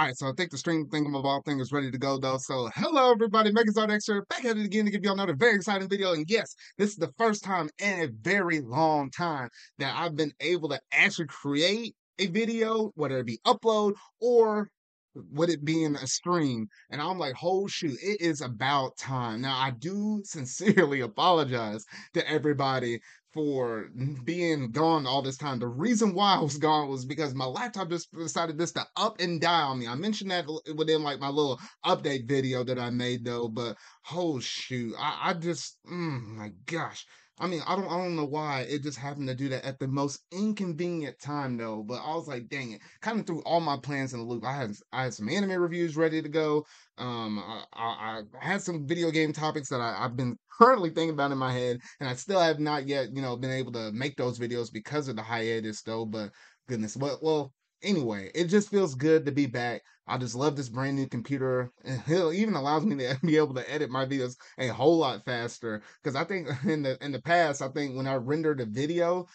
All right, so I think the stream thingamabob thing is ready to go though. So hello everybody, Megazard Extra back at it again to give y'all another very exciting video. And yes, this is the first time in a very long time that I've been able to actually create a video, whether it be upload or would it be in a stream? And I'm like, oh shoot, it is about time. Now I do sincerely apologize to everybody for being gone all this time. The reason why I was gone was because my laptop just decided just to up and down me. I mentioned that within like my little update video that I made though, but oh shoot, I, I just, mm, my gosh, I mean, I don't, I don't know why it just happened to do that at the most inconvenient time though. But I was like, dang it, kind of threw all my plans in the loop. I had, I had some anime reviews ready to go. Um, I, I, I had some video game topics that I, I've been currently thinking about in my head, and I still have not yet, you know, been able to make those videos because of the hiatus though. But goodness, well, well, anyway, it just feels good to be back. I just love this brand new computer. And it even allows me to be able to edit my videos a whole lot faster. Because I think in the in the past, I think when I rendered a video,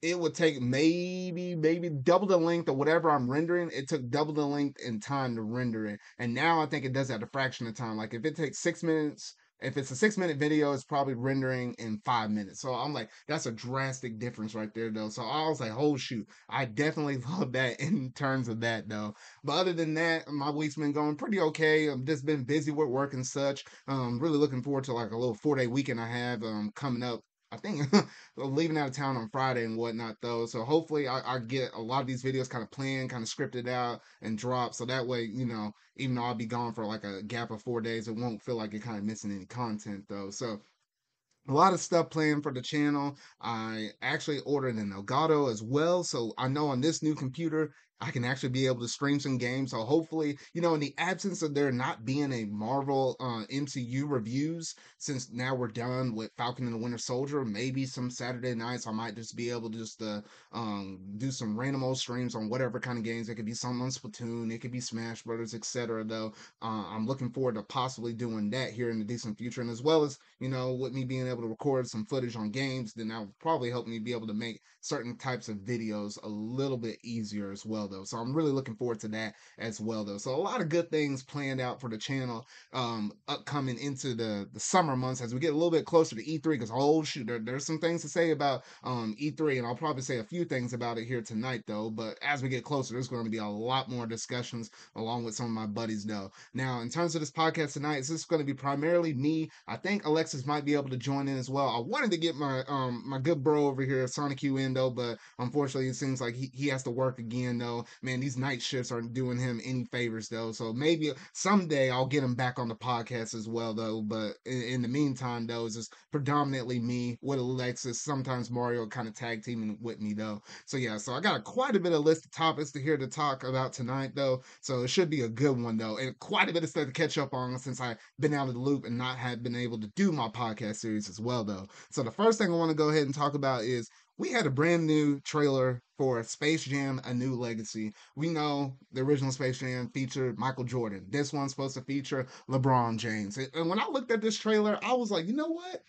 it would take maybe maybe double the length of whatever I'm rendering. It took double the length in time to render it. And now I think it does at a fraction of time. Like if it takes six minutes if it's a six minute video, it's probably rendering in five minutes. So I'm like, that's a drastic difference right there, though. So I was like, oh shoot, I definitely love that in terms of that, though. But other than that, my week's been going pretty okay. I've just been busy with work and such. Um, really looking forward to like a little four day weekend I have um coming up I think leaving out of town on Friday and whatnot though. So hopefully I, I get a lot of these videos kind of planned, kind of scripted out and dropped. So that way, you know, even though I'll be gone for like a gap of four days, it won't feel like you're kind of missing any content though. So a lot of stuff planned for the channel. I actually ordered an Elgato as well. So I know on this new computer, I can actually be able to stream some games. So hopefully, you know, in the absence of there not being a Marvel uh, MCU reviews, since now we're done with Falcon and the Winter Soldier, maybe some Saturday nights I might just be able to just uh, um, do some random old streams on whatever kind of games. It could be some on Splatoon, it could be Smash Brothers, etc. Though uh, I'm looking forward to possibly doing that here in the decent future, and as well as you know, with me being able to record some footage on games, then that will probably help me be able to make certain types of videos a little bit easier as well though. So I'm really looking forward to that as well though. So a lot of good things planned out for the channel um upcoming into the the summer months as we get a little bit closer to E3 because oh shoot there, there's some things to say about um E3 and I'll probably say a few things about it here tonight though. But as we get closer, there's going to be a lot more discussions along with some of my buddies though. Now in terms of this podcast tonight, this is going to be primarily me. I think Alexis might be able to join in as well. I wanted to get my um my good bro over here, Sonic U in though, but unfortunately it seems like he, he has to work again though man, these night shifts aren't doing him any favors though. So maybe someday I'll get him back on the podcast as well though. But in, in the meantime though, it's just predominantly me with Alexis. Sometimes Mario kind of tag teaming with me though. So yeah, so I got a, quite a bit of list of topics to hear to talk about tonight though. So it should be a good one though, and quite a bit of stuff to catch up on since I've been out of the loop and not have been able to do my podcast series as well though. So the first thing I want to go ahead and talk about is we had a brand new trailer for Space Jam A New Legacy. We know the original Space Jam featured Michael Jordan. This one's supposed to feature LeBron James. And when I looked at this trailer, I was like, you know what?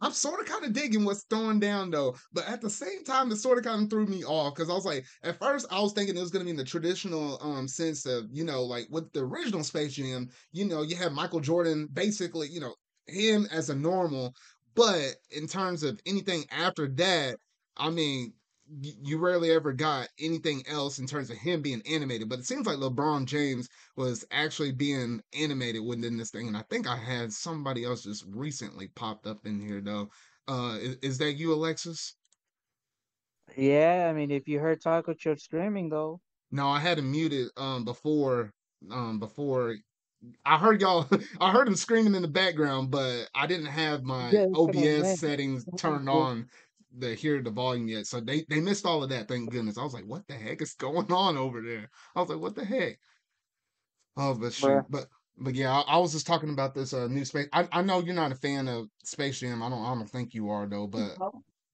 I'm sort of kind of digging what's thrown down though, but at the same time, it sort of kind of threw me off because I was like, at first, I was thinking it was going to be in the traditional um sense of you know, like with the original Space Jam, you know, you have Michael Jordan basically, you know, him as a normal, but in terms of anything after that, I mean, you rarely ever got anything else in terms of him being animated. But it seems like LeBron James was actually being animated within this thing. And I think I had somebody else just recently popped up in here though. Uh, is, is that you, Alexis? Yeah, I mean, if you heard Taco Church screaming though. No, I had him muted um before um before I heard y'all. I heard him screaming in the background, but I didn't have my yeah, OBS settings turned on to hear the volume yet. So they they missed all of that. Thank goodness. I was like, what the heck is going on over there? I was like, what the heck? Oh, but shoot, but but yeah, I, I, was just talking about this uh, new space. I, I know you're not a fan of Space Jam. I don't I don't think you are though. But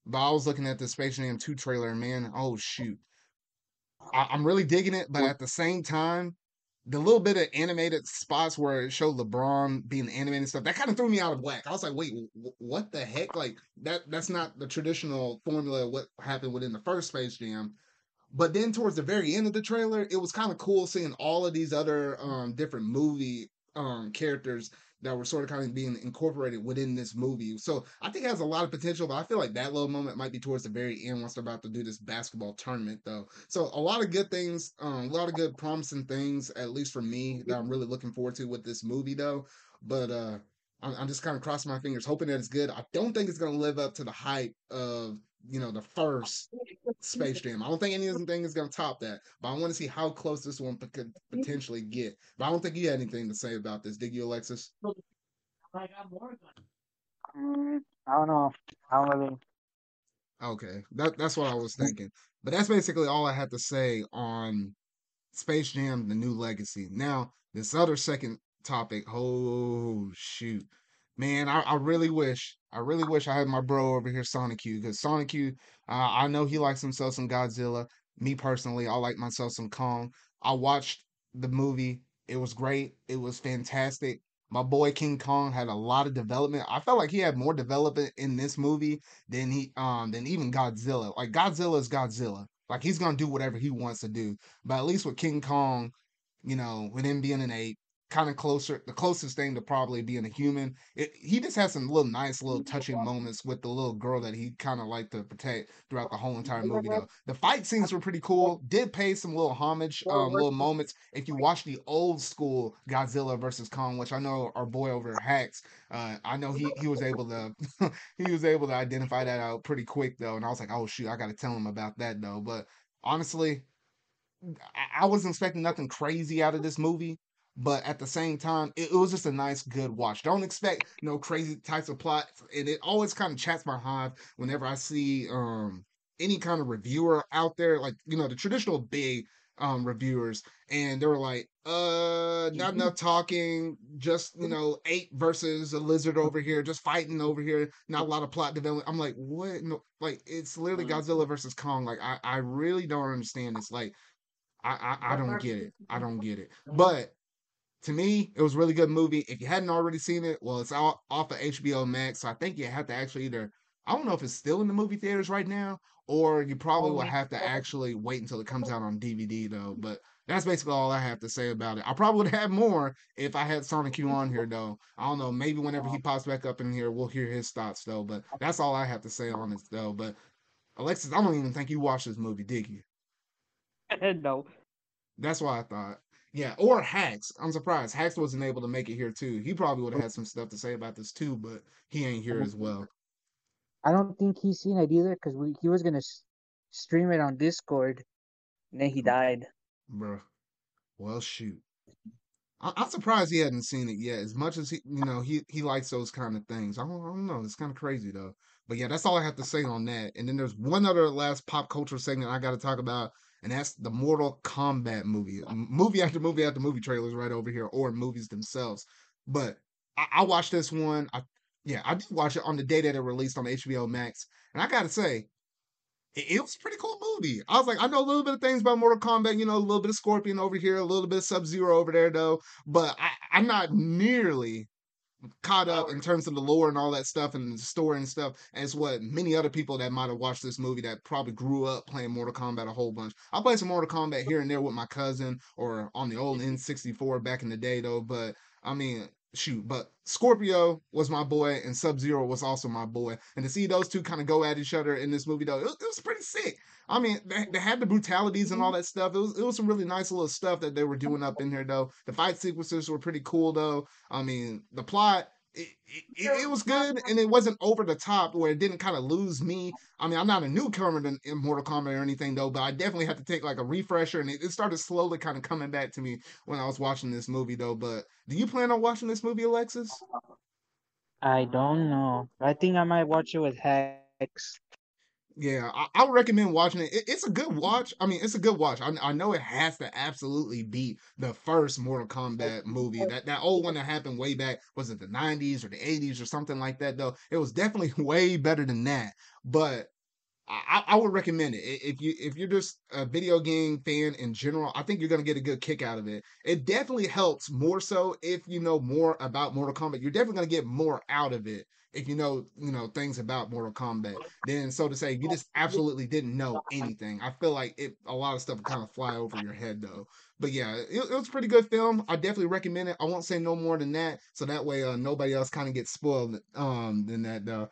but I was looking at the Space Jam two trailer, man. Oh shoot, I, I'm really digging it. But at the same time, the little bit of animated spots where it showed LeBron being animated stuff that kind of threw me out of whack. I was like, wait, w- what the heck? Like that that's not the traditional formula of what happened within the first Space Jam. but then towards the very end of the trailer, it was kind of cool seeing all of these other um different movie um characters that were sort of kind of being incorporated within this movie. So I think it has a lot of potential, but I feel like that little moment might be towards the very end once they're about to do this basketball tournament, though. So a lot of good things, um, a lot of good promising things, at least for me, that I'm really looking forward to with this movie, though. But uh, I'm, I'm just kind of crossing my fingers, hoping that it's good. I don't think it's going to live up to the hype of you know the first Space Jam. I don't think anything is going to top that, but I want to see how close this one could potentially get. But I don't think you had anything to say about this, did you, Alexis? I got Mm, I don't know. I don't really. Okay, that that's what I was thinking. But that's basically all I had to say on Space Jam: The New Legacy. Now, this other second topic. Oh shoot, man, I, I really wish, I really wish I had my bro over here, Sonic Q, because Sonic Q, uh, I know he likes himself some Godzilla. Me personally, I like myself some Kong. I watched the movie. It was great. It was fantastic. My boy King Kong had a lot of development. I felt like he had more development in this movie than he um than even Godzilla. Like Godzilla is Godzilla. Like he's gonna do whatever he wants to do. But at least with King Kong, you know, with him being an ape, kind of closer, the closest thing to probably being a human. It, he just has some little nice, little touching moments with the little girl that he kind of liked to protect throughout the whole entire movie. Though the fight scenes were pretty cool. Did pay some little homage, um, little moments. If you watch the old school Godzilla versus Kong, which I know our boy over Hacks, uh, I know he he was able to he was able to identify that out pretty quick though, and I was like, oh shoot, I got to tell him about that though. But honestly, I wasn't expecting nothing crazy out of this movie but at the same time, it, it, was just a nice, good watch. Don't expect you know crazy types of plot, and it always kind of chats my hive whenever I see um any kind of reviewer out there, like you know the traditional big um reviewers, and they were like, uh, not mm-hmm. enough talking, just you know eight versus a lizard over here, just fighting over here, not a lot of plot development. I'm like, what? No, like it's literally. Godzilla versus Kong. Like I, I really don't understand. this. like I, I, I don't get it. I don't get it. But to me, it was a really good movie. If you hadn't already seen it, well, it's out off of HBO Max. So I think you have to actually either I don't know if it's still in the movie theaters right now, or you probably oh, will have to actually wait until it comes oh. out on DVD though. Mm. But that's basically all I have to say about it. I probably would have more if I had Sonic Q on here though. I don't know, maybe whenever he oh. pops back up in here, we'll hear his thoughts though. But that's all I have to say on this though. But Alexis, I don't even think you watched this movie, did you? no. That's what I thought. Yeah, or Hacks. I'm surprised Hacks wasn't able to make it here too. He probably would have had some stuff to say about this too, but he ain't here as well. I don't think he's seen it either because he was gonna stream it on Discord, and then he mm. died. Bro, well shoot. I- am surprised he hadn't seen it yet. As much as he, you know, he he likes those kind of things. I don't, I don't know. It's kind of crazy though. But yeah, that's all I have to say on that. And then there's one other last pop culture segment I got to talk about and that's the Mortal Kombat movie. Movie after movie after movie trailers right over here, or movies themselves. But I, I watched this one. I yeah, I did watch it on the day that it released on HBO Max, and I gotta say, it, it was a pretty cool movie. I was like, I know a little bit of things about Mortal Kombat, you know, a little bit of Scorpion over here, a little bit of Sub Zero over there, though. But I, I'm not nearly caught up in terms of the lore and all that stuff and the story and stuff as what many other people that might have watched this movie that probably grew up playing Mortal Kombat a whole bunch. I played some Mortal Kombat here and there with my cousin or on the old N64 back in the day though, but I mean, shoot, but Scorpion was my boy and Sub Zero was also my boy. And to see those two kind of go at each other in this movie, though, it was, it was pretty sick. I mean, they, they, had the brutalities and mm-hmm. all that stuff. It was it was some really nice little stuff that they were doing up in here, though. The fight sequences were pretty cool, though. I mean, the plot it, it, it, was good and it wasn't over the top where it didn't kind of lose me. I mean, I'm not a newcomer in, in Mortal Kombat or anything though, but I definitely had to take like a refresher and it, it, started slowly kind of coming back to me when I was watching this movie though. But do you plan on watching this movie, Alexis? I don't know. I think I might watch it with Hex. Yeah, I, I, would recommend watching it. it. It's a good watch. I mean, it's a good watch. I, I know it has to absolutely beat the first Mortal Kombat movie. That that old one that happened way back was it the '90s or the '80s or something like that? Though it was definitely way better than that. But I, I would recommend it if you if you're just a video game fan in general. I think you're gonna get a good kick out of it. It definitely helps more so if you know more about Mortal Kombat. You're definitely gonna get more out of it if you know you know things about Mortal Kombat. Then so to say, you just absolutely didn't know anything. I feel like it a lot of stuff kind of fly over your head though. But yeah, it, it, was a pretty good film. I definitely recommend it. I won't say no more than that, so that way uh, nobody else kind of gets spoiled. Um, than that though.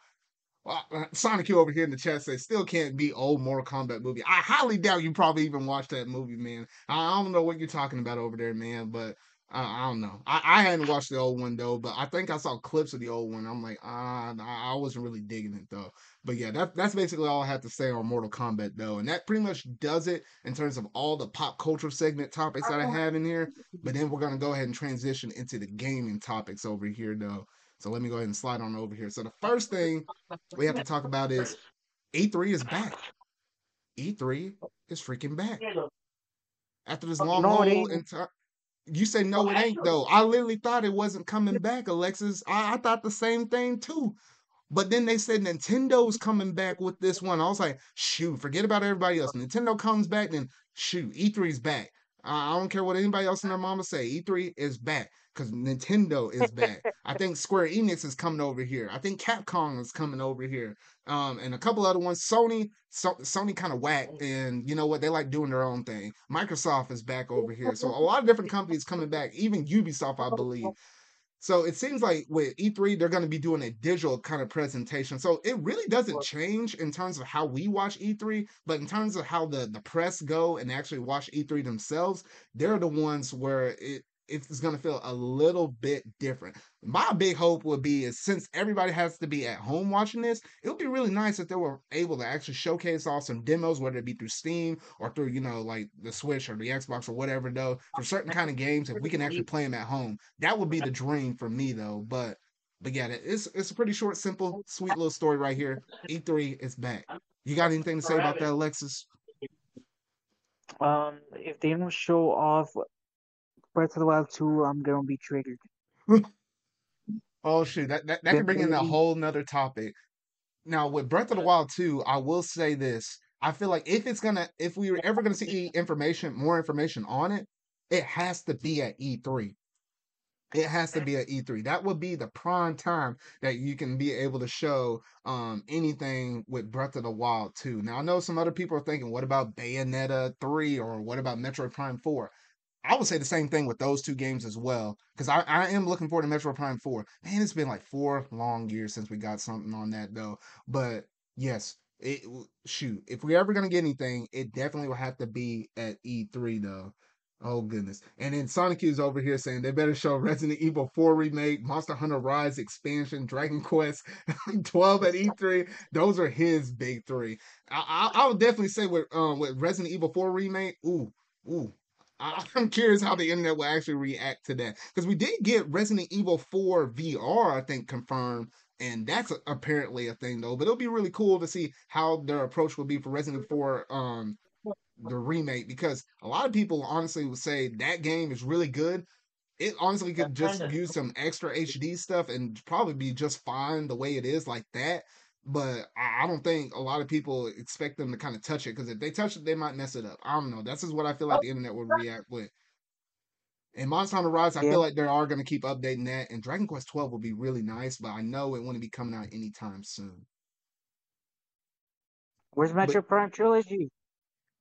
Well, uh, Sonic Q over here in the chat says still can't be old Mortal Kombat movie. I highly doubt you probably even watched that movie, man. I don't know what you're talking about over there, man, but uh, I don't know. I, I hadn't watched the old one though, but I think I saw clips of the old one. I'm like, uh, I wasn't really digging it though. But yeah, that, that's basically all I have to say on Mortal Kombat though, and that pretty much does it in terms of all the pop culture segment topics that I have in here. But then we're gonna go ahead and transition into the gaming topics over here though. So let me go ahead and slide on over here. So the first thing we have to talk about is E3 is back. E3 is freaking back. After this long no, hole in time. You say no, it ain't though. I literally thought it wasn't coming back, Alexis. I, I thought the same thing too. But then they said Nintendo's coming back with this one. I was like, shoot, forget about everybody else. Nintendo comes back, then shoot, E3's back. I don't care what anybody else in their mama say. E3 is back because Nintendo is back. I think Square Enix is coming over here. I think Capcom is coming over here. Um, and a couple other ones. Sony, so, Sony kind of whacked, and you know what? They like doing their own thing. Microsoft is back over here. So a lot of different companies coming back. Even Ubisoft, I believe. So it seems like with E3, they're going to be doing a digital kind of presentation. So it really doesn't change in terms of how we watch E3, but in terms of how the, the press go and actually watch E3 themselves, they're the ones where it it's going to feel a little bit different. My big hope would be is since everybody has to be at home watching this, it would be really nice if they were able to actually showcase off some demos, whether it be through Steam or through, you know, like the Switch or the Xbox or whatever, though, for certain kind of games, if we can actually play them at home. That would be the dream for me, though. But but yeah, it's it's a pretty short, simple, sweet little story right here. E3 is back. You got anything to say about that, Alexis? Um, if they don't show off Breath of the Wild 2, I'm gonna be triggered. oh shoot, that that, that can bring in a whole nother topic. Now with Breath of the Wild 2, I will say this. I feel like if it's gonna if we were ever gonna see information, more information on it, it has to be at E3. It has to be at E3. That would be the prime time that you can be able to show um, anything with Breath of the Wild 2. Now I know some other people are thinking, what about Bayonetta 3 or what about Metroid Prime 4? I would say the same thing with those two games as well. Because I, I am looking forward to Metroid Prime 4. Man, it's been like four long years since we got something on that though. But yes, it shoot. If we're ever gonna get anything, it definitely will have to be at E3 though. Oh goodness. And then Sonic is over here saying they better show Resident Evil 4 remake, Monster Hunter Rise expansion, Dragon Quest 12 at E3. Those are his big three. I, I, I would definitely say with um with Resident Evil 4 remake, ooh, ooh, I'm curious how the internet will actually react to that because we did get Resident Evil 4 VR, I think, confirmed, and that's apparently a thing though. But it'll be really cool to see how their approach will be for Resident Evil 4, um, the remake, because a lot of people honestly would say that game is really good. It honestly could just use some extra HD stuff and probably be just fine the way it is like that but I don't think a lot of people expect them to kind of touch it because if they touch it, they might mess it up. I don't know. That's just what I feel like the internet would react with. And Monster Hunter Rise, I yeah. feel like they are going to keep updating that. And Dragon Quest 12 will be really nice, but I know it won't be coming out anytime soon. Where's Metro but, Prime Trilogy?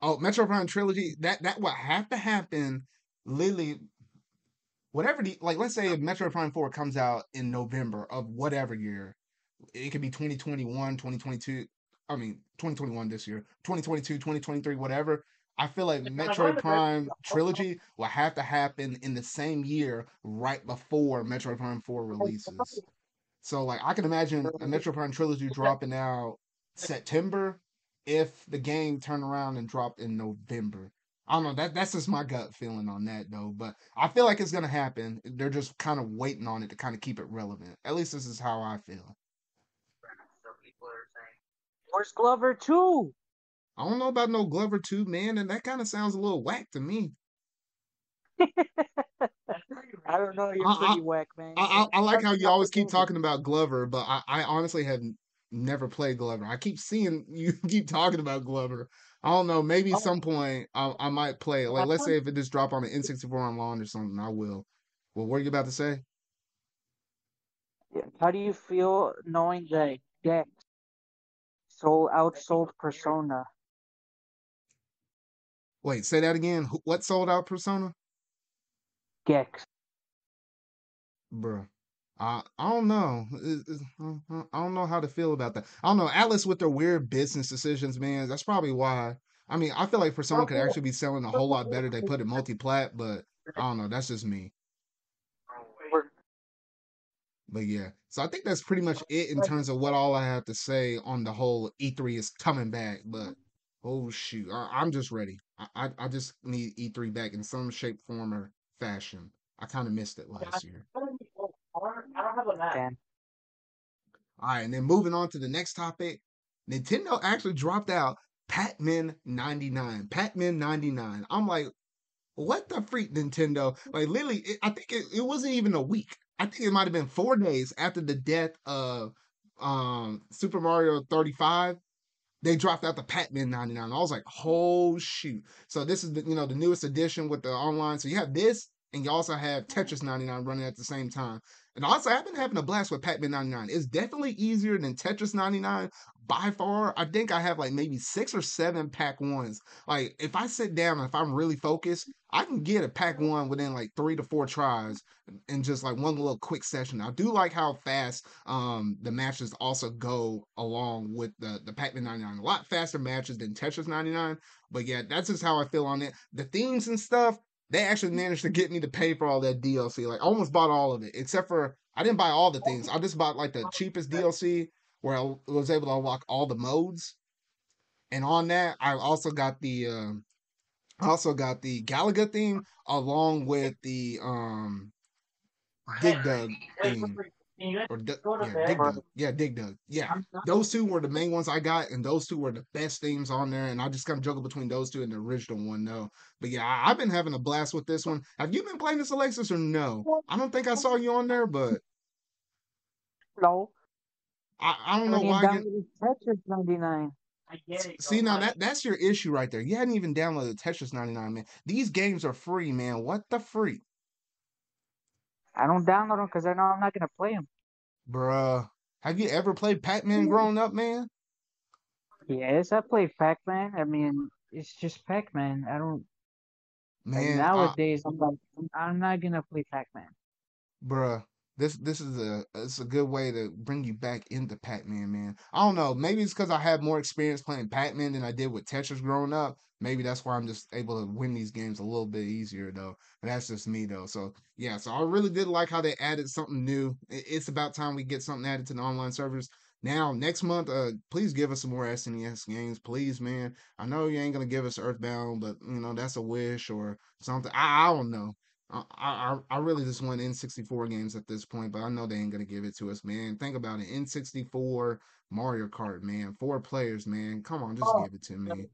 Oh, Metroid Prime Trilogy. That that will have to happen. Lily, whatever the like. Let's say if Metroid Prime Four comes out in November of whatever year, it could be 2021, 2022. I mean, 2021 this year, 2022, 2023, whatever. I feel like Metroid Prime trilogy will have to happen in the same year, right before Metroid Prime 4 releases. So, like, I can imagine a Metroid Prime trilogy dropping out September if the game turned around and dropped in November. I don't know. That that's just my gut feeling on that though. But I feel like it's gonna happen. They're just kind of waiting on it to kind of keep it relevant. At least this is how I feel. Where's Glover 2? I don't know about no Glover 2, man, and that kind of sounds a little whack to me. I don't know. You're I, pretty I, whack, man. I, I, like how you always keep talking about Glover, but I, I honestly have never played Glover. I keep seeing you keep talking about Glover. I don't know. Maybe Oh. some point I, I might play it. Like, let's say if it just drop on the N64 on launch or something, I will. Well, what are you about to say? How do you feel knowing that Gex sold outsold Persona? Wait, say that again. What sold out Persona? Gex. Bruh. I I don't know. It- it- uh, I don't know how to feel about that. I don't know. Atlus with their weird business decisions, man. That's probably why. I mean, I feel like Persona could actually be selling a whole lot better. They put it multi-plat, but I don't know. That's just me. But yeah, so I think that's pretty much it in terms of what all I have to say on the whole E3 is coming back. But oh shoot, I, I'm just ready. I, I I just need E3 back in some shape, form, or fashion. I kind of missed it last year. Damn. All right, and then moving on to the next topic, Nintendo actually dropped out Pac-Man 99. Pac-Man 99. I'm like, what the freak, Nintendo? Like, literally, it, I think it, it wasn't even a week. I think it might have been four days after the death of um Super Mario 35. They dropped out the Pac-Man 99. I was like, oh shoot. So this is the you know the newest edition with the online. So you have this, and you also have Tetris 99 running at the same time. And also, I've been having a blast with Pac-Man 99. It's definitely easier than Tetris 99 by far. I think I have like maybe six or seven pack ones. Like if I sit down and if I'm really focused, I can get a pack one within like three to four tries in just like one little quick session. I do like how fast um the matches also go along with the the Pac-Man 99. A lot faster matches than Tetris 99. But yeah, that's just how I feel on it. The themes and stuff, they actually managed to get me to pay for all that DLC. Like I almost bought all of it, except for I didn't buy all the things. I just bought like the cheapest DLC where I was able to unlock all the modes. And on that, I also got the um I also got the Galaga theme along with the um Dig Dug theme. Or D- yeah, Dig Dug. Yeah, Dig Dug. Yeah. Those two were the main ones I got, and those two were the best themes on there. And I just kind of juggle between those two and the original one, though. But yeah, I- I've been having a blast with this one. Have you been playing this, Alexis, or no? I don't think I saw you on there, but No. I, I don't know When you why. You, downloaded Tetris 99. see, now that that's your issue right there. You hadn't even downloaded Tetris 99, man. These games are free, man. What the freak? I don't download them because I know I'm not gonna play them. Bruh. Have you ever played Pac-Man growing up, man? Yes, I played Pac-Man. I mean, it's just Pac-Man. I don't. Like Man, I, nowadays, I'm like, I'm not gonna play Pac-Man. bruh. This this is a it's a good way to bring you back into Pac-Man, man. I don't know. Maybe it's because I had more experience playing Pac-Man than I did with Tetris growing up. Maybe that's why I'm just able to win these games a little bit easier, though. But that's just me, though. So yeah, so I really did like how they added something new. It's about time we get something added to the online servers. Now, next month, uh, please give us some more SNES games, please, man. I know you ain't gonna give us Earthbound, but you know that's a wish or something. I, I don't know. I, I I really just want N64 games at this point, but I know they ain't gonna give it to us, man. Think about it, N64 Mario Kart, man, four players, man. Come on, just oh. give it to me.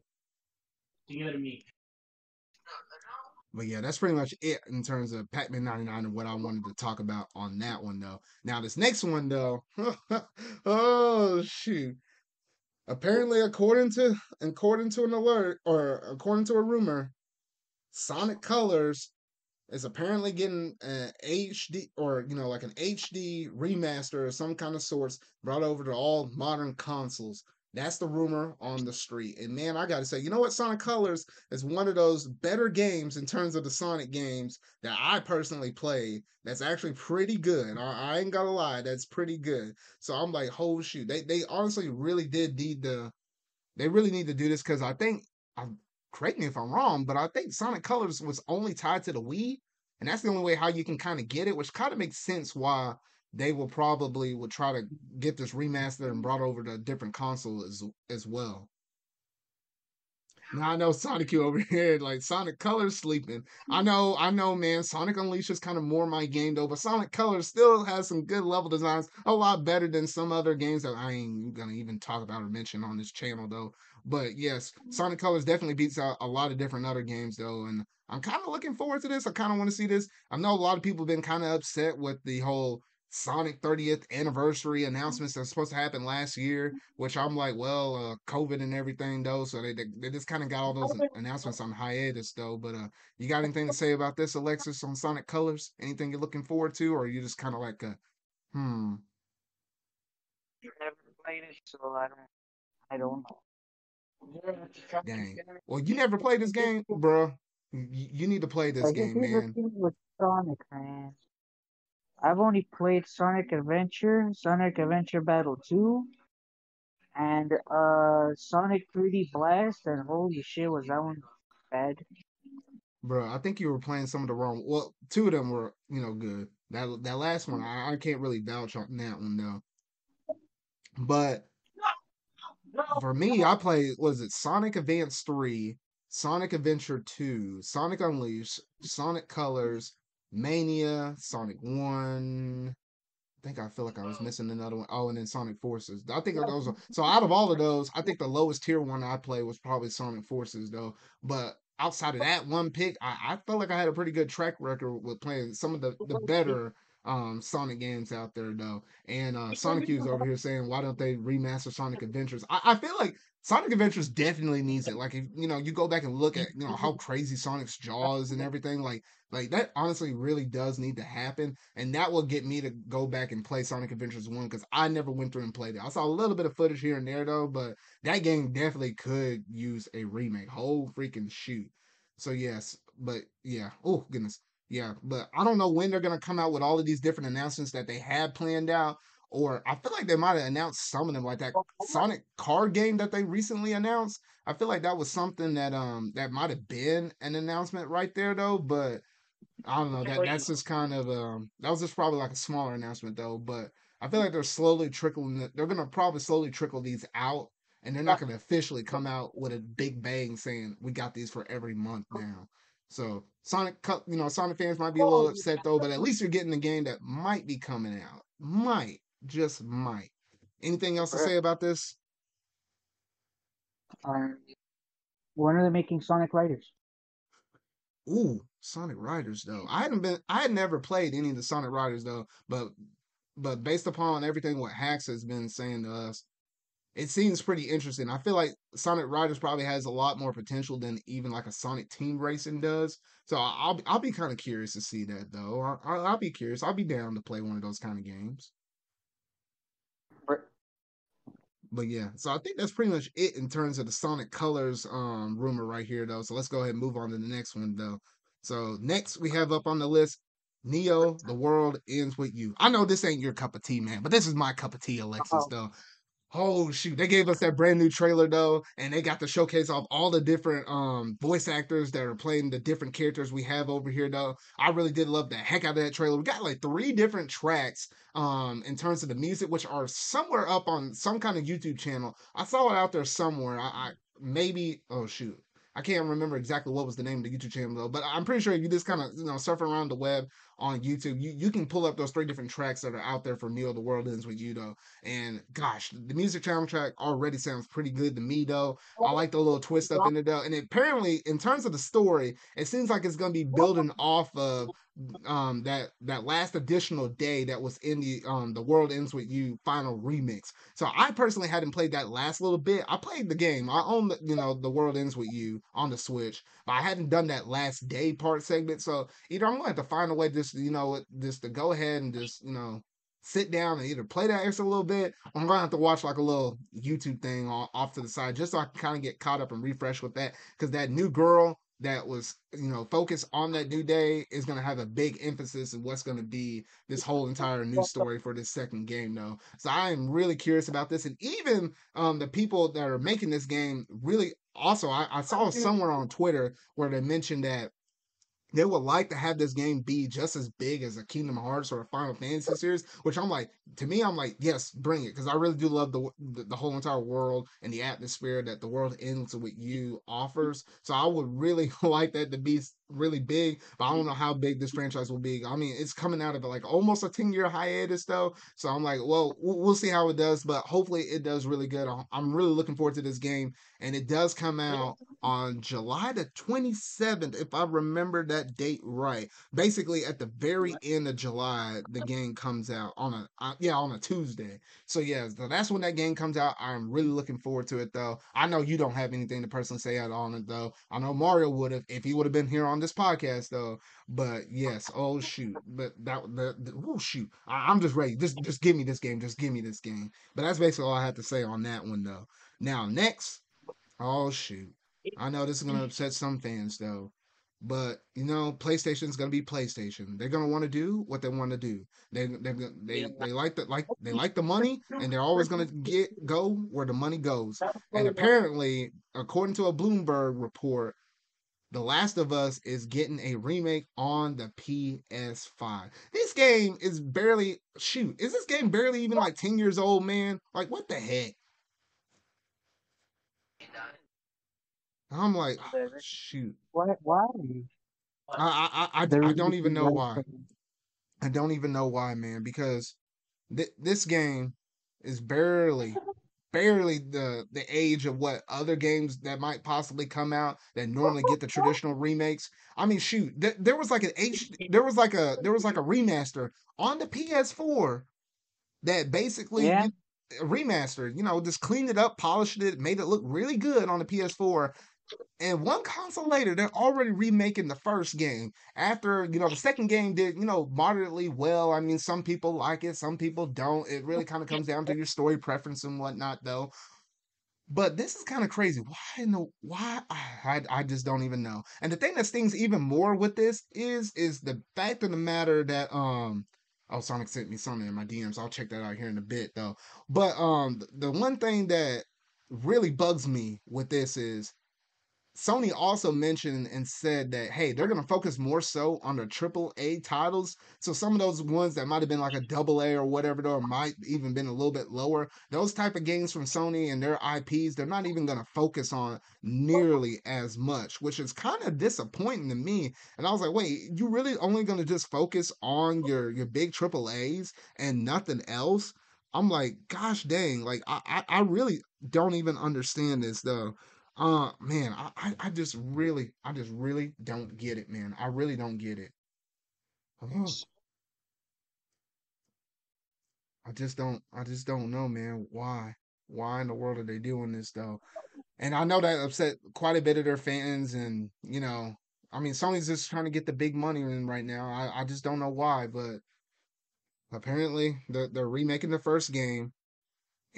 But yeah, that's pretty much it in terms of Pac-Man 99 and what I wanted to talk about on that one, though. Now this next one, though, oh shoot. Apparently, according to according to an alert or according to a rumor, Sonic Colors is apparently getting an HD or you know like an HD remaster of some kind of sorts brought over to all modern consoles. That's the rumor on the street. And man, I gotta say, you know what? Sonic Colors is one of those better games in terms of the Sonic games that I personally played. That's actually pretty good. I, I ain't gonna lie, that's pretty good. So I'm like, oh shoot, they they honestly really did need to. They really need to do this because I think I correct me if I'm wrong, but I think Sonic Colors was only tied to the Wii, and that's the only way how you can kind of get it, which kind of makes sense why they will probably would try to get this remastered and brought over to a different console as as well. Now I know Sonic you over here, like Sonic Colors sleeping. I know, I know, man. Sonic Unleashed is kind of more my game though, but Sonic Colors still has some good level designs, a lot better than some other games that I ain't gonna even talk about or mention on this channel though. But yes, Sonic Colors definitely beats out a lot of different other games though, and I'm kind of looking forward to this. I kind of want to see this. I know a lot of people have been kind of upset with the whole Sonic 30th anniversary announcements that's supposed to happen last year, which I'm like, well, uh, COVID and everything though, so they they, they just kind of got all those announcements on hiatus though. But uh, you got anything to say about this, Alexis, on Sonic Colors? Anything you're looking forward to, or are you just kind of like, a, hmm? Never played it, so I don't. I don't know. Dang. Well, you never played this game, bro. You, need to play this Like, game, man. with Sonic, man. I've only played Sonic Adventure, Sonic Adventure Battle 2, and uh Sonic 3D Blast, and holy shit, was that one bad? Bro, I think you were playing some of the wrong. Well, two of them were, you know, good. That that last one, I, I can't really vouch on that one though. But for me, I played was it Sonic Advance 3, Sonic Adventure 2, Sonic Unleashed, Sonic Colors, Mania, Sonic 1. I think I feel like I was missing another one. Oh, and then Sonic Forces. I think those are so out of all of those, I think the lowest tier one I played was probably Sonic Forces though. But outside of that one pick, I, I felt like I had a pretty good track record with playing some of the, the better um Sonic games out there though. And uh Sonic U's over here saying why don't they remaster Sonic Adventures? I, I feel like Sonic Adventures definitely needs it. Like if you know, you go back and look at you know how crazy Sonic's jaws and everything, like like that honestly really does need to happen. And that will get me to go back and play Sonic Adventures 1 because I never went through and played it. I saw a little bit of footage here and there though, but that game definitely could use a remake. Whole freaking shoot. So yes, but yeah. Oh goodness. Yeah, but I don't know when they're gonna come out with all of these different announcements that they had planned out. Or I feel like they might have announced some of them, like that Sonic card game that they recently announced. I feel like that was something that um that might have been an announcement right there though, but I don't know. That that's just kind of um that was just probably like a smaller announcement though. But I feel like they're slowly trickling. They're gonna probably slowly trickle these out, and they're not gonna officially come out with a big bang saying we got these for every month now. So Sonic, you know, Sonic fans might be a little upset though, but at least you're getting the game that might be coming out. Might, just might. Anything else to say about this? Um, when are they making Sonic Riders? Ooh, Sonic Riders though. I hadn't been I had never played any of the Sonic Riders though, but but based upon everything what Hax has been saying to us, it seems pretty interesting. I feel like Sonic Riders probably has a lot more potential than even like a Sonic Team Racing does. So I'll I'll be kind of curious to see that though. I, I'll, I'll be curious. I'll be down to play one of those kind of games. But yeah, so I think that's pretty much it in terms of the Sonic Colors um rumor right here though. So let's go ahead and move on to the next one though. So next we have up on the list Neo, the world ends with you. I know this ain't your cup of tea, man, but this is my cup of tea, Alexis, Oh. though. Oh shoot, they gave us that brand new trailer though, and they got to showcase off all the different um voice actors that are playing the different characters we have over here though. I really did love the heck out of that trailer. We got like three different tracks um in terms of the music, which are somewhere up on some kind of YouTube channel. I saw it out there somewhere. I, I maybe oh shoot. I can't remember exactly what was the name of the YouTube channel though, but I'm pretty sure if you just kind of you know surf around the web on YouTube, you, you can pull up those three different tracks that are out there for Neo the World Ends with You though. And gosh, the music soundtrack already sounds pretty good to me though. I like the little twist up in it though. And apparently, in terms of the story, it seems like it's gonna be building off of um that that last additional day that was in the um the World Ends with You final remix. So I personally hadn't played that last little bit. I played the game. I own the, you know the World Ends with You on the Switch, but I hadn't done that last day part segment. So either I'm gonna have to find a way just you know just to go ahead and just you know sit down and either play that extra little bit I'm gonna have to watch like a little YouTube thing off, to the side just so I can kind of get caught up and refresh with that because that new girl that was you know focused on that new day is going to have a big emphasis in what's going to be this whole entire new story for this second game though. So i am really curious about this and even um the people that are making this game really also i, I saw somewhere on twitter where they mentioned that they would like to have this game be just as big as a Kingdom Hearts or a Final Fantasy series, which I'm like, to me, I'm like, yes, bring it, because I really do love the, the the whole entire world and the atmosphere that the world ends with you offers. So I would really like that to be really big, but I don't know how big this franchise will be. I mean, it's coming out of like almost a 10 year hiatus though. So I'm like, well, we'll see how it does, but hopefully it does really good. I'm really looking forward to this game. And it does come out on July the 27th, if I remember that date right. Basically, at the very end of July, the game comes out on a, uh, yeah, on a Tuesday. So yeah, so that's when that game comes out. I'm really looking forward to it though. I know you don't have anything to personally say on it though. I know Mario would have if he would have been here on this podcast though. But yes, oh shoot, but that the, the oh shoot, I, am just ready. Just just give me this game. Just give me this game. But that's basically all I have to say on that one though. Now next, oh shoot, I know this is gonna upset some fans though. But you know, PlayStation's gonna be PlayStation. They're gonna want to do what they want to do. They they they they like the like they like the money, and they're always gonna get go where the money goes. And apparently, according to a Bloomberg report, The Last of Us is getting a remake on the PS5. This game is barely shoot. Is this game barely even like ten years old, man? Like what the heck? I'm like, oh, shoot. Why? Why? I I I, I don't even know why. I don't even know why, man. Because th- this game is barely, barely the the age of what other games that might possibly come out that normally get the traditional remakes. I mean, shoot, th- there was like an H, there was like a there was like a remaster on the PS4 that basically. Yeah. Remastered, you know, just cleaned it up, polished it, made it look really good on the PS4, and one console later, they're already remaking the first game. After, you know, the second game did, you know, moderately well. I mean, some people like it, some people don't. It really kind of comes down to your story preference and whatnot, though. But this is kind of crazy. Why in the why I, I just don't even know. And the thing that stings even more with this is is the fact of the matter that um oh Sonic sent me something in my DMs. I'll check that out here in a bit though. But um the one thing that really bugs me with this is Sony also mentioned and said that hey, they're gonna focus more so on the triple A titles. So some of those ones that might have been like a double A or whatever, or might even been a little bit lower. Those type of games from Sony and their IPs, they're not even gonna focus on nearly as much, which is kind of disappointing to me. And I was like, wait, you really only gonna just focus on your your big triple A's and nothing else? I'm like, gosh dang, like I, I, I really don't even understand this though. Uh man, I, I, I just really I just really don't get it, man. I really don't get it. Ugh. I just don't I just don't know, man. Why? Why in the world are they doing this though? And I know that upset quite a bit of their fans and you know, I mean Sony's just trying to get the big money in right now. I, I just don't know why, but apparently they're they're remaking the first game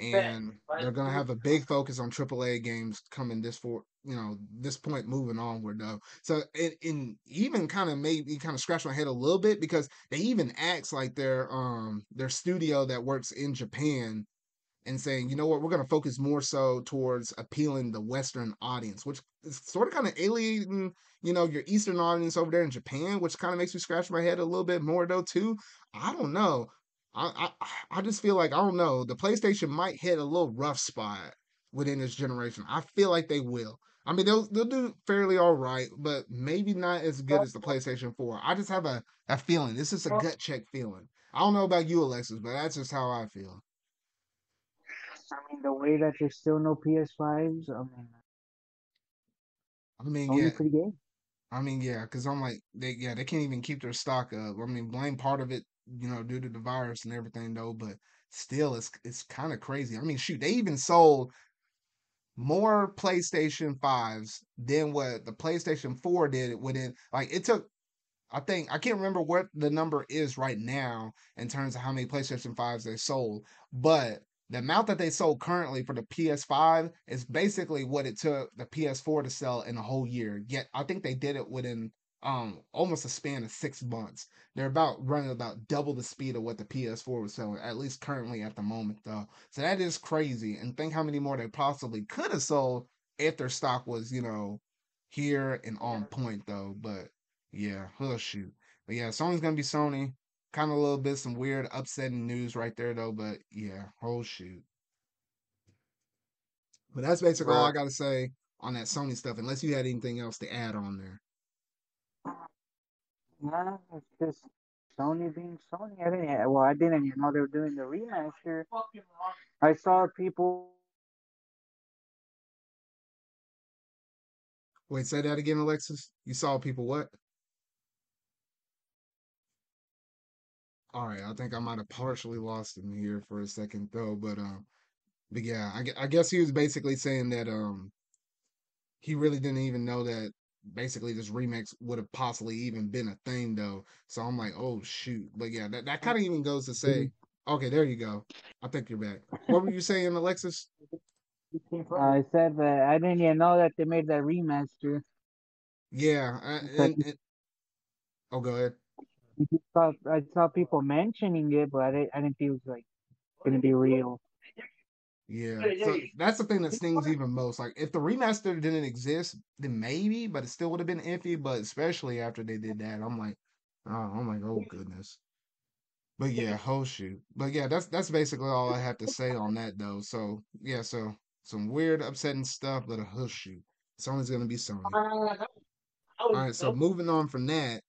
and they're gonna have a big focus on AAA games coming this for you know this point moving onward though. So it and even kind of made me kind of scratch my head a little bit because they even acts like their um their studio that works in Japan and saying, you know what, we're going to focus more so towards appealing the Western audience, which is sort of kind of alienating, you know, your Eastern audience over there in Japan, which kind of makes me scratch my head a little bit more though too. I don't know. I, I I just feel like I don't know. The PlayStation might hit a little rough spot within this generation. I feel like they will. I mean, they'll they'll do fairly all right, but maybe not as good as the PlayStation Four. I just have a, a feeling. This is a gut check feeling. I don't know about you, Alexis, but that's just how I feel. I mean, the way that there's still no PS5s. I mean, I mean, yeah, pretty good. I mean, yeah, because I'm like, they yeah, they can't even keep their stock up. I mean, blame part of it you know, due to the virus and everything though, but still it's it's kind of crazy. I mean, shoot, they even sold more PlayStation 5s than what the PlayStation 4 did within like it took I think I can't remember what the number is right now in terms of how many PlayStation 5s they sold, but the amount that they sold currently for the PS5 is basically what it took the PS4 to sell in a whole year. Yet I think they did it within um almost a span of six months. They're about running about double the speed of what the PS4 was selling, at least currently at the moment, though. So that is crazy. And think how many more they possibly could have sold if their stock was, you know, here and on point, though. But yeah, oh shoot. But yeah, Sony's gonna be Sony. Kind of a little bit some weird, upsetting news right there, though. But yeah, oh shoot. But that's basically all I gotta say on that Sony stuff, unless you had anything else to add on there. Nah, it's just Sony being Sony. I didn't. Well, I didn't even know they were doing the remaster. I saw people. Wait, say that again, Alexis. You saw people what? All right, I think I might have partially lost him here for a second though, but um, but yeah, I, I guess he was basically saying that um he really didn't even know that basically this remix would have possibly even been a thing though. So I'm like, oh shoot. But yeah, that, that kind of even goes to say, mm-hmm. okay, there you go. I think you're back. What were you saying, Alexis? I said that I didn't even know that they made that remaster. Yeah, I, and, and oh, go ahead. I saw, I saw people mentioning it, but I didn't, I didn't think it was like gonna be real. Yeah, so that's the thing that stings even most. Like, if the remaster didn't exist, then maybe, but it still would have been iffy. But especially after they did that, I'm like, oh, I'm like, oh goodness. But yeah, whole shoot. But yeah, that's that's basically all I have to say on that though. So yeah, so some weird, upsetting stuff, but a hush shoot. Sony's gonna be Sony. All right, so moving on from that,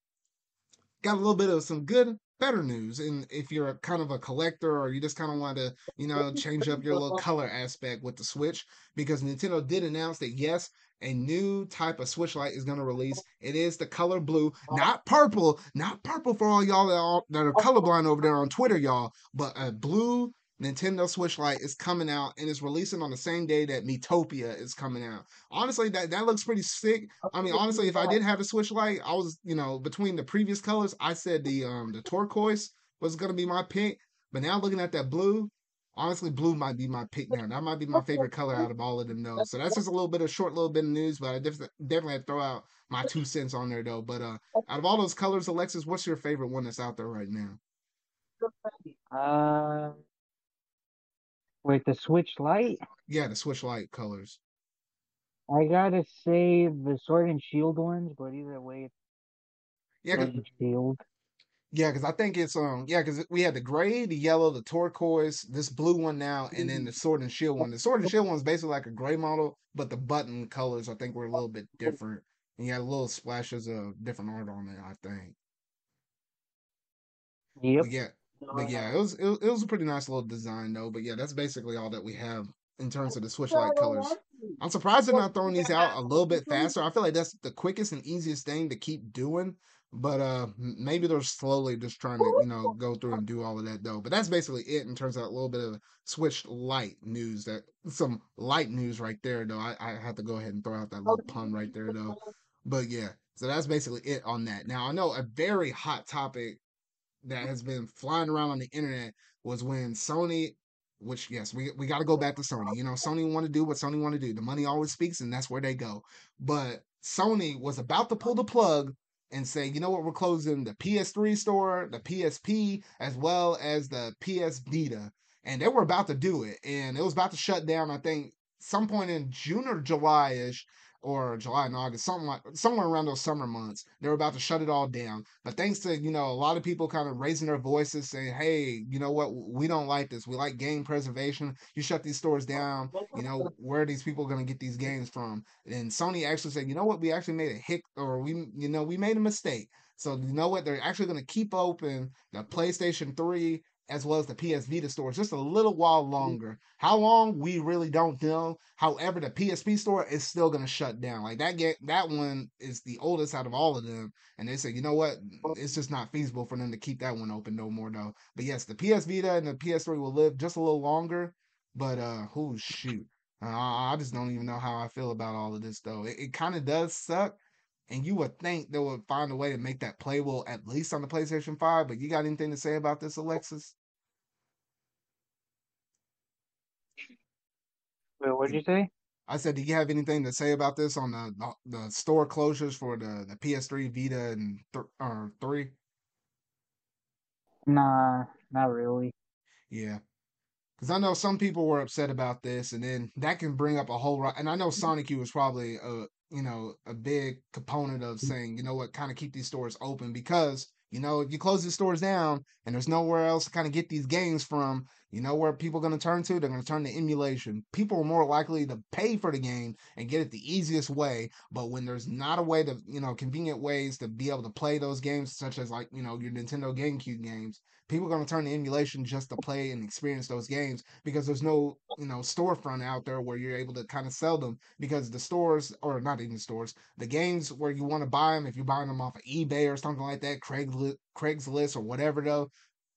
got a little bit of some good, better news. And if you're a, kind of a collector or you just kind of want to, you know, change up your little color aspect with the Switch, because Nintendo did announce that yes, a new type of Switch Lite is going to release. It is the color blue, uh-huh. not purple, not purple for all y'all that are, that are colorblind over there on Twitter, y'all, but a blue Nintendo Switch Lite is coming out and is releasing on the same day that Miitopia is coming out. Honestly, that, that looks pretty sick. I mean, honestly, if I did have a Switch Lite, I was, you know, between the previous colors, I said the um the turquoise was gonna be my pick. But now looking at that blue, honestly, blue might be my pick now. That might be my favorite color out of all of them though. So that's just a little bit of short little bit of news, but I def- definitely had to throw out my two cents on there though. But uh out of all those colors, Alexis, what's your favorite one that's out there right now? Uh, with the Switch Lite, Yeah, the Switch Lite colors. I gotta say the Sword and Shield ones, but either way, it's Yeah, 'cause- Shield. Yeah, because I think it's um yeah, because we had the gray, the yellow, the turquoise, this blue one now, and then the sword and shield one. The sword and shield one is basically like a gray model, but the button colors I think were a little bit different. And you had little splashes of different art on it, I think. Yep. But yeah, but yeah, it was it, was- it was a pretty nice little design though. But yeah, that's basically all that we have in terms of the Switch Lite colors. I'm surprised they're not throwing these out a little bit faster. I feel like that's the quickest and easiest thing to keep doing. But uh maybe they're slowly just trying to, you know, go through and do all of that though. But that's basically it in terms of a little bit of Switch Lite news. That some light news right there though. I, I have to go ahead and throw out that little pun right there though. But yeah, so that's basically it on that. Now I know a very hot topic that has been flying around on the internet was when Sony, which yes, we we got to go back to Sony. You know, Sony want to do what Sony want to do. The money always speaks, and that's where they go. But Sony was about to pull the plug and say, you know what, we're closing the PS3 store, the PSP, as well as the PS Vita, and they were about to do it, and it was about to shut down. I think some point in June or July ish. Or July and August, something like somewhere around those summer months, they were about to shut it all down. But thanks to, you know, a lot of people kind of raising their voices saying, hey, you know what, we don't like this. We like game preservation. You shut these stores down. You know, where are these people going to get these games from? And Sony actually said, you know what, we actually made a hick, or we, you know, we made a mistake. So, you know what, they're actually going to keep open the PlayStation 3 as well as the PS Vita stores just a little while longer. How long we really don't know. However, the PSP store is still going to shut down. Like that get that one is the oldest out of all of them, and they said, you know what, it's just not feasible for them to keep that one open no more though. But yes, the PS Vita and the PS3 will live just a little longer. But uh, oh shoot, uh, I just don't even know how I feel about all of this though. It, it kind of does suck. And you would think they would find a way to make that playable at least on the PlayStation 5. But you got anything to say about this, Alexis? Wait, what did you say? I said, do you have anything to say about this on the the, the store closures for the, the PS3, Vita, and th- or three? Nah, not really. Yeah, because I know some people were upset about this, and then that can bring up a whole. ri- And I know mm-hmm. Sonic U was probably a you know a big component of mm-hmm. saying, you know what, kind of keep these stores open because you know if you close these stores down and there's nowhere else to kind of get these games from, you know where people are going to turn to? They're going to turn to emulation. People are more likely to pay for the game and get it the easiest way. But when there's not a way to, you know, convenient ways to be able to play those games, such as like, you know, your Nintendo GameCube games, people are going to turn to emulation just to play and experience those games because there's no, you know, storefront out there where you're able to kind of sell them because the stores, or not even stores, the games where you want to buy them, if you're buying them off of eBay or something like that, Craigslist, Craigslist or whatever though,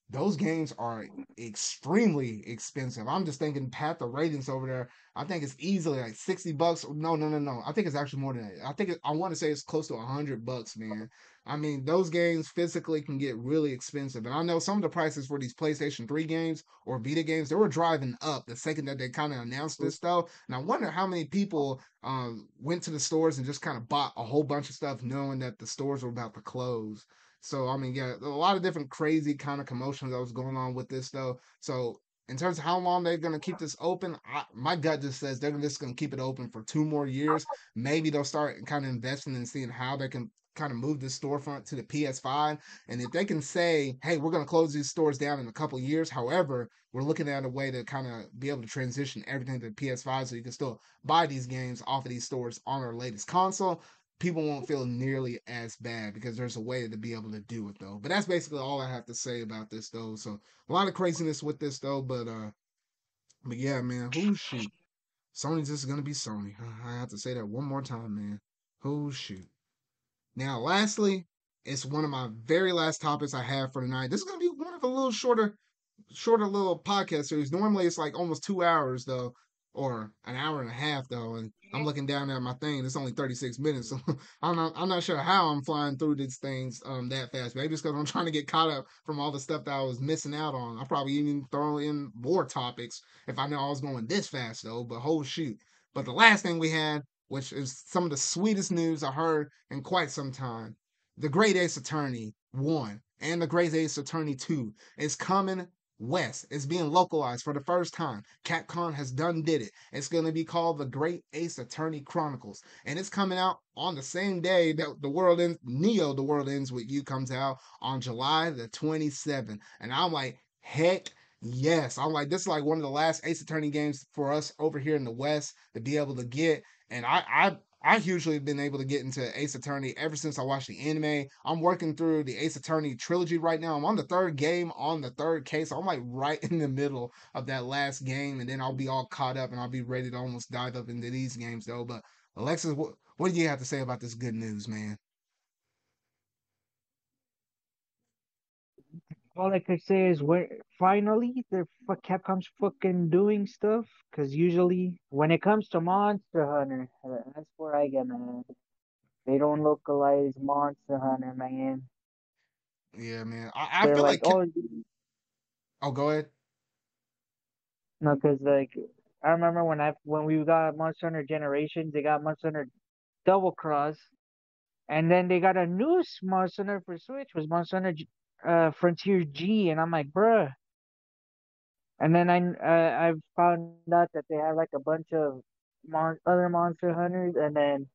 those games are extremely expensive. I'm just thinking Pat the ratings over there. I think it's easily like 60 bucks. No, no, no, no. I think it's actually more than that. I think it, I want to say it's close to 100 bucks, man. I mean, those games physically can get really expensive. And I know some of the prices for these PlayStation 3 games or Vita games, they were driving up the second that they kind of announced this stuff. And I wonder how many people um, went to the stores and just kind of bought a whole bunch of stuff knowing that the stores were about to close. So I mean, yeah, a lot of different crazy kind of commotions that was going on with this though. So in terms of how long they're going to keep this open, I, my gut just says they're just going to keep it open for two more years. Maybe they'll start kind of investing and seeing how they can kind of move this storefront to the PS5. And if they can say, hey, we're going to close these stores down in a couple years, however, we're looking at a way to kind of be able to transition everything to the PS5 so you can still buy these games off of these stores on our latest console people won't feel nearly as bad because there's a way to be able to do it though. But that's basically all I have to say about this though. So a lot of craziness with this though, but uh but yeah, man, who shoot. Sony's just gonna be Sony. I have to say that one more time, man. Who shoot. Now, lastly, it's one of my very last topics I have for tonight. This is gonna be one of a little shorter, shorter little podcast series. Normally it's like almost two hours though or an hour and a half though, and I'm looking down at my thing. It's only 36 minutes, so I'm not I'm not sure how I'm flying through these things um that fast. Maybe it's because I'm trying to get caught up from all the stuff that I was missing out on. I probably even throw in more topics if I know I was going this fast though. But whole shoot. But the last thing we had, which is some of the sweetest news I heard in quite some time, the Great Ace Attorney one and the Great Ace Attorney two is coming West is being localized for the first time. Capcom has done did it. It's going to be called The Great Ace Attorney Chronicles, and it's coming out on the same day that the world ends. Neo, The World Ends with You comes out on July the 27th, and I'm like, heck. Yes, I'm like this is like one of the last Ace Attorney games for us over here in the West to be able to get, and I I I hugely been able to get into Ace Attorney ever since I watched the anime. I'm working through the Ace Attorney trilogy right now. I'm on the third game on the third case. I'm like right in the middle of that last game, and then I'll be all caught up and I'll be ready to almost dive up into these games though. But Alexis, what, what do you have to say about this good news, man? All I could say is when finally they're Capcom's fucking doing stuff. Cause usually when it comes to Monster Hunter, that's where I get mad. They don't localize Monster Hunter, man. Yeah, man. I, I feel like, like oh, oh, go ahead. No, cause like I remember when I when we got Monster Hunter Generations, they got Monster Hunter Double Cross, and then they got a new Monster Hunter for Switch was Monster Hunter uh, Frontier G, and I'm like, bruh. And then I uh, I found out that they have like a bunch of mon- other Monster Hunters, and then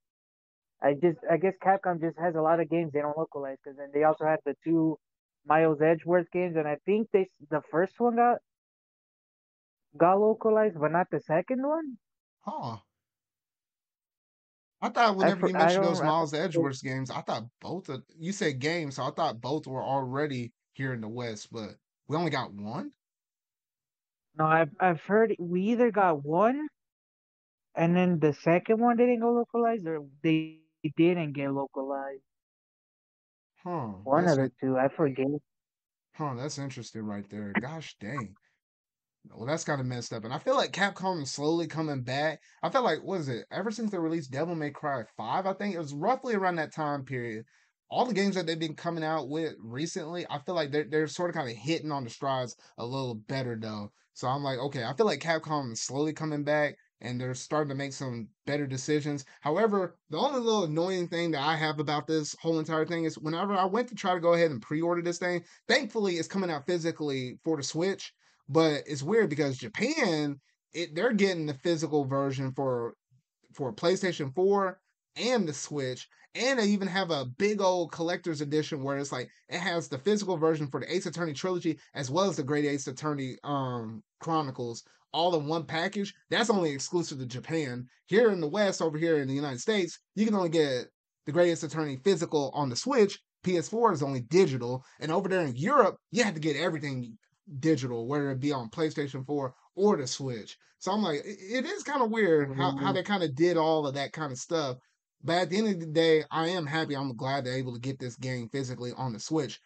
I just I guess Capcom just has a lot of games they don't localize because then they also have the two Miles Edgeworth games, and I think they the first one got got localized, but not the second one. Huh. I thought whenever you mentioned those Miles Edgeworth games, I thought both of you said games, so I thought both were already here in the West, but we only got one. No, I've I've heard we either got one, and then the second one didn't go localized, or they didn't get localized. Huh? One of the two, I forget. Huh? That's interesting, right there. Gosh dang. Well, that's kind of messed up. And I feel like Capcom is slowly coming back. I felt like, what is it? Ever since they released Devil May Cry 5, I think it was roughly around that time period. All the games that they've been coming out with recently, I feel like they're, they're sort of kind of hitting on the strides a little better, though. So I'm like, okay, I feel like Capcom is slowly coming back and they're starting to make some better decisions. However, the only little annoying thing that I have about this whole entire thing is whenever I went to try to go ahead and pre order this thing, thankfully it's coming out physically for the Switch. But it's weird because Japan, it they're getting the physical version for for PlayStation 4 and the Switch, And they even have a big old collector's edition where it's like it has the physical version for the Ace Attorney trilogy as well as the Great Ace Attorney um Chronicles all in one package. That's only exclusive to Japan. Here in the West, over here in the United States, you can only get the Great Ace Attorney physical on the Switch. PS4 is only digital, and over there in Europe, you have to get everything digital, whether it be on PlayStation 4 or the Switch. So I'm like, it is kind of weird how, how mm-hmm. they kind of did all of that kind of stuff. But at the end of the day, I am happy. I'm glad they're able to get this game physically on the Switch.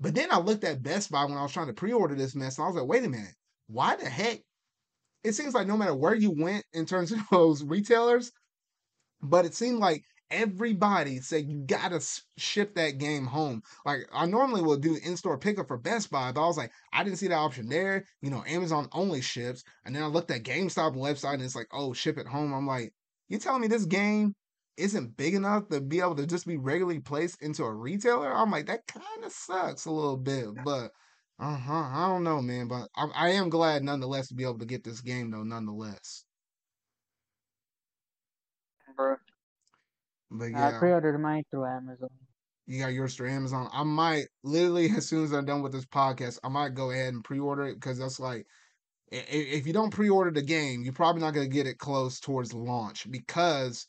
But then I looked at Best Buy when I was trying to pre-order this mess, and I was like, wait a minute, why the heck? It seems like no matter where you went in terms of those retailers, but it seemed like everybody said you gotta ship that game home. Like I normally will do in-store pickup for Best Buy, but I was like, I didn't see that option there. You know, Amazon only ships. And then I looked at GameStop website and it's like, oh, ship it home. I'm like, you telling me this game isn't big enough to be able to just be regularly placed into a retailer? I'm like, that kind of sucks a little bit, but uh huh. I don't know, man, but I, I am glad nonetheless to be able to get this game though, nonetheless. But yeah, I pre-ordered mine through Amazon. you got yours through Amazon. I might literally as soon as I'm done with this podcast, I might go ahead and pre-order it because that's like if you don't pre-order the game, you're probably not gonna get it close towards launch because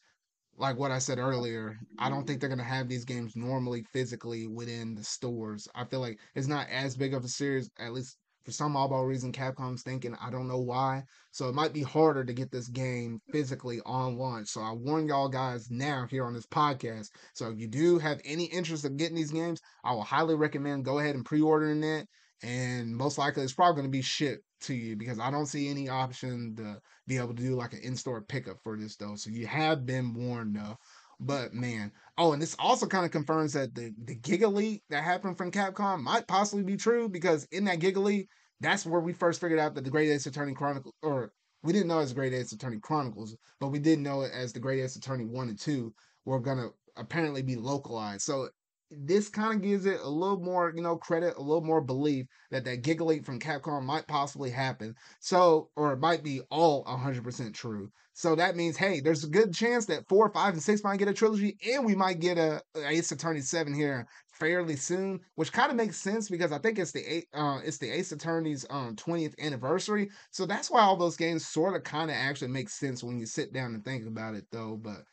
like what I said earlier, I don't think they're gonna have these games normally physically within the stores. I feel like it's not as big of a series, at least for some oddball reason. Capcom's thinking, I don't know why. So it might be harder to get this game physically on launch. So I warn y'all guys now here on this podcast. So if you do have any interest in getting these games, I will highly recommend go ahead and pre-ordering it. And most likely it's probably going to be shipped to you because I don't see any option to be able to do like an in-store pickup for this though. So you have been warned though. But man, oh, and this also kind of confirms that the the Giga Leak that happened from Capcom might possibly be true because in that Giga Leak, that's where we first figured out that the Great Ace Attorney Chronicles, or we didn't know it as Great Ace Attorney Chronicles, but we did know it as the Great Ace Attorney One and Two were gonna apparently be localized. So this kind of gives it a little more, you know, credit, a little more belief that that Giga from Capcom might possibly happen. So, or it might be all 100% true. So that means, hey, there's a good chance that four, five, and six might get a trilogy, and we might get a, a Ace Attorney seven here fairly soon, which kind of makes sense because I think it's the uh, it's the Ace Attorney's um 20th anniversary. So that's why all those games sort of kind of actually make sense when you sit down and think about it, though. But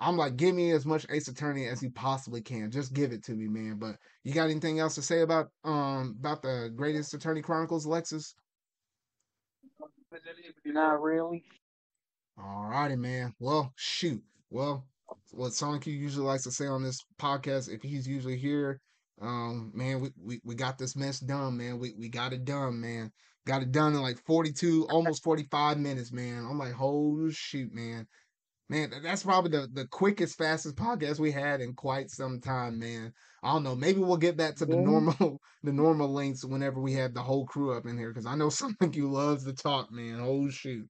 I'm like, give me as much Ace Attorney as you possibly can. Just give it to me, man. But you got anything else to say about um about the Great Ace Attorney Chronicles, Alexis? Not really. Alrighty, man. Well, shoot. Well, what Sonic usually likes to say on this podcast, if he's usually here, um, man, we, we, we got this mess done, man. We we got it done, man. Got it done in like 42, almost 45 minutes, man. I'm like, holy shoot, man. Man, that's probably the, the quickest, fastest podcast we had in quite some time, man. I don't know. Maybe we'll get back to the Yeah. normal the normal lengths whenever we have the whole crew up in here, because I know something you loves to talk, man. Oh shoot.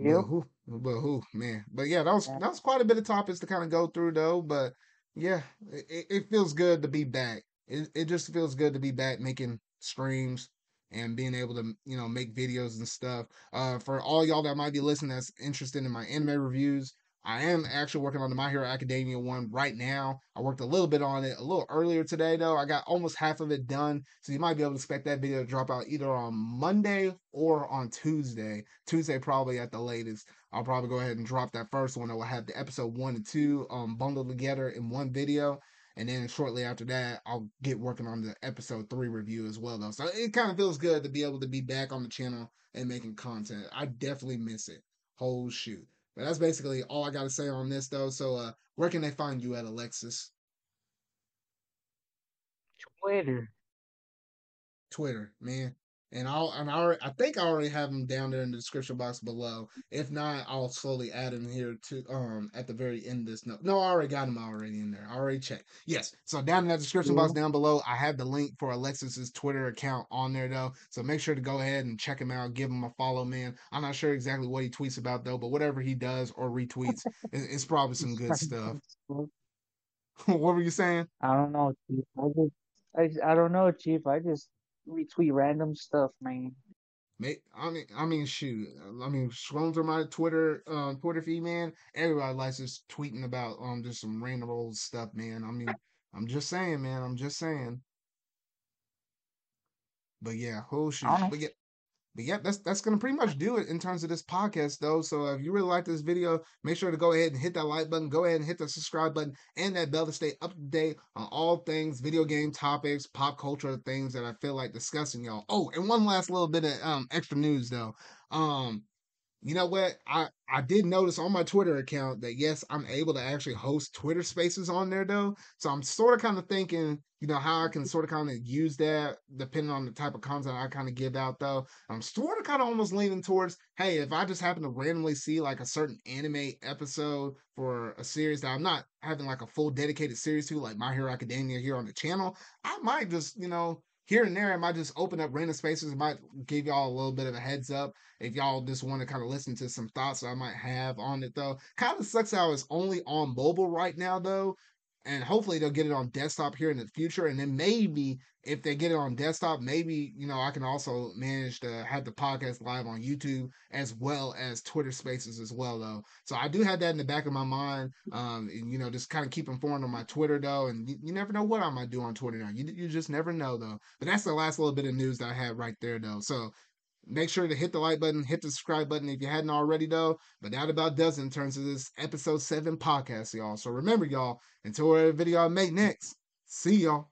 But Yep. who, but who, man. But yeah, that was that was quite a bit of topics to kind of go through though. But yeah, it, it- it feels good to be back. It it just feels good to be back making streams and being able to you know make videos and stuff. Uh, for all y'all that might be listening that's interested in my anime reviews, I am actually working on the My Hero Academia one right now. I worked a little bit on it a little earlier today though. I got almost half of it done, so you might be able to expect that video to drop out either on Monday or on Tuesday. Tuesday probably at the latest. I'll probably go ahead and drop that first one. I will have the episode one and two um bundled together in one video. And then shortly after that, I'll get working on the episode three review as well, though. So it kind of feels good to be able to be back on the channel and making content. I definitely miss it. Whole shoot. But that's basically all I got to say on this, though. So, uh, where can they find you at, Alexis? Twitter. Twitter, man. And I'll and I already, I think I already have them down there in the description box below. If not, I'll slowly add them here to um at the very end of this note. No, I already got them already in there. I already checked. Yes. So down in that description box down below, I have the link for Alexis's Twitter account on there though. So make sure to go ahead and check him out. Give him a follow, man. I'm not sure exactly what he tweets about though, but whatever he does or retweets, it- it's probably some good stuff. what were you saying? I don't know, Chief. I just, I, I don't know, Chief. I just retweet random stuff, man. I mean, I mean, shoot. I mean, scrolling through my Twitter, um, Twitter feed, man. Everybody likes just tweeting about um just some random old stuff, man. I mean, I'm just saying, man. I'm just saying. But yeah, I shoot. But yeah, but yeah, that's that's gonna pretty much do it in terms of this podcast, though. So if you really like this video, make sure to go ahead and hit that like button, go ahead and hit the subscribe button, and that bell to stay up to date on all things video game topics, pop culture things that I feel like discussing, y'all. Oh, and one last little bit of um extra news though. Um, you know what? I I did notice on my Twitter account that yes, I'm able to actually host Twitter Spaces on there though. So I'm sort of kind of thinking, you know, how I can sort of kind of use that depending on the type of content I kind of give out though. I'm sort of kind of almost leaning towards, hey, if I just happen to randomly see like a certain anime episode for a series that I'm not having like a full dedicated series to, like My Hero Academia here on the channel, I might just, you know, here and there, I might just open up random spaces. It might give y'all a little bit of a heads up if y'all just want to kind of listen to some thoughts that I might have on it, though. Kind of sucks how it's only on mobile right now, though and hopefully they'll get it on desktop here in the future. And then maybe if they get it on desktop, maybe you know I can also manage to have the podcast live on YouTube as well as Twitter Spaces as well, though. So I do have that in the back of my mind. Um, and, you know, just kind of keep informed on my Twitter though, and you, you, never know what I might do on Twitter now. You you just never know though. But that's the last little bit of news that I had right there though. So Make sure to hit the like button, hit the subscribe button if you hadn't already, though. But that about does it in terms of this episode 7 podcast, y'all. So remember, y'all, until our video I make next, see y'all.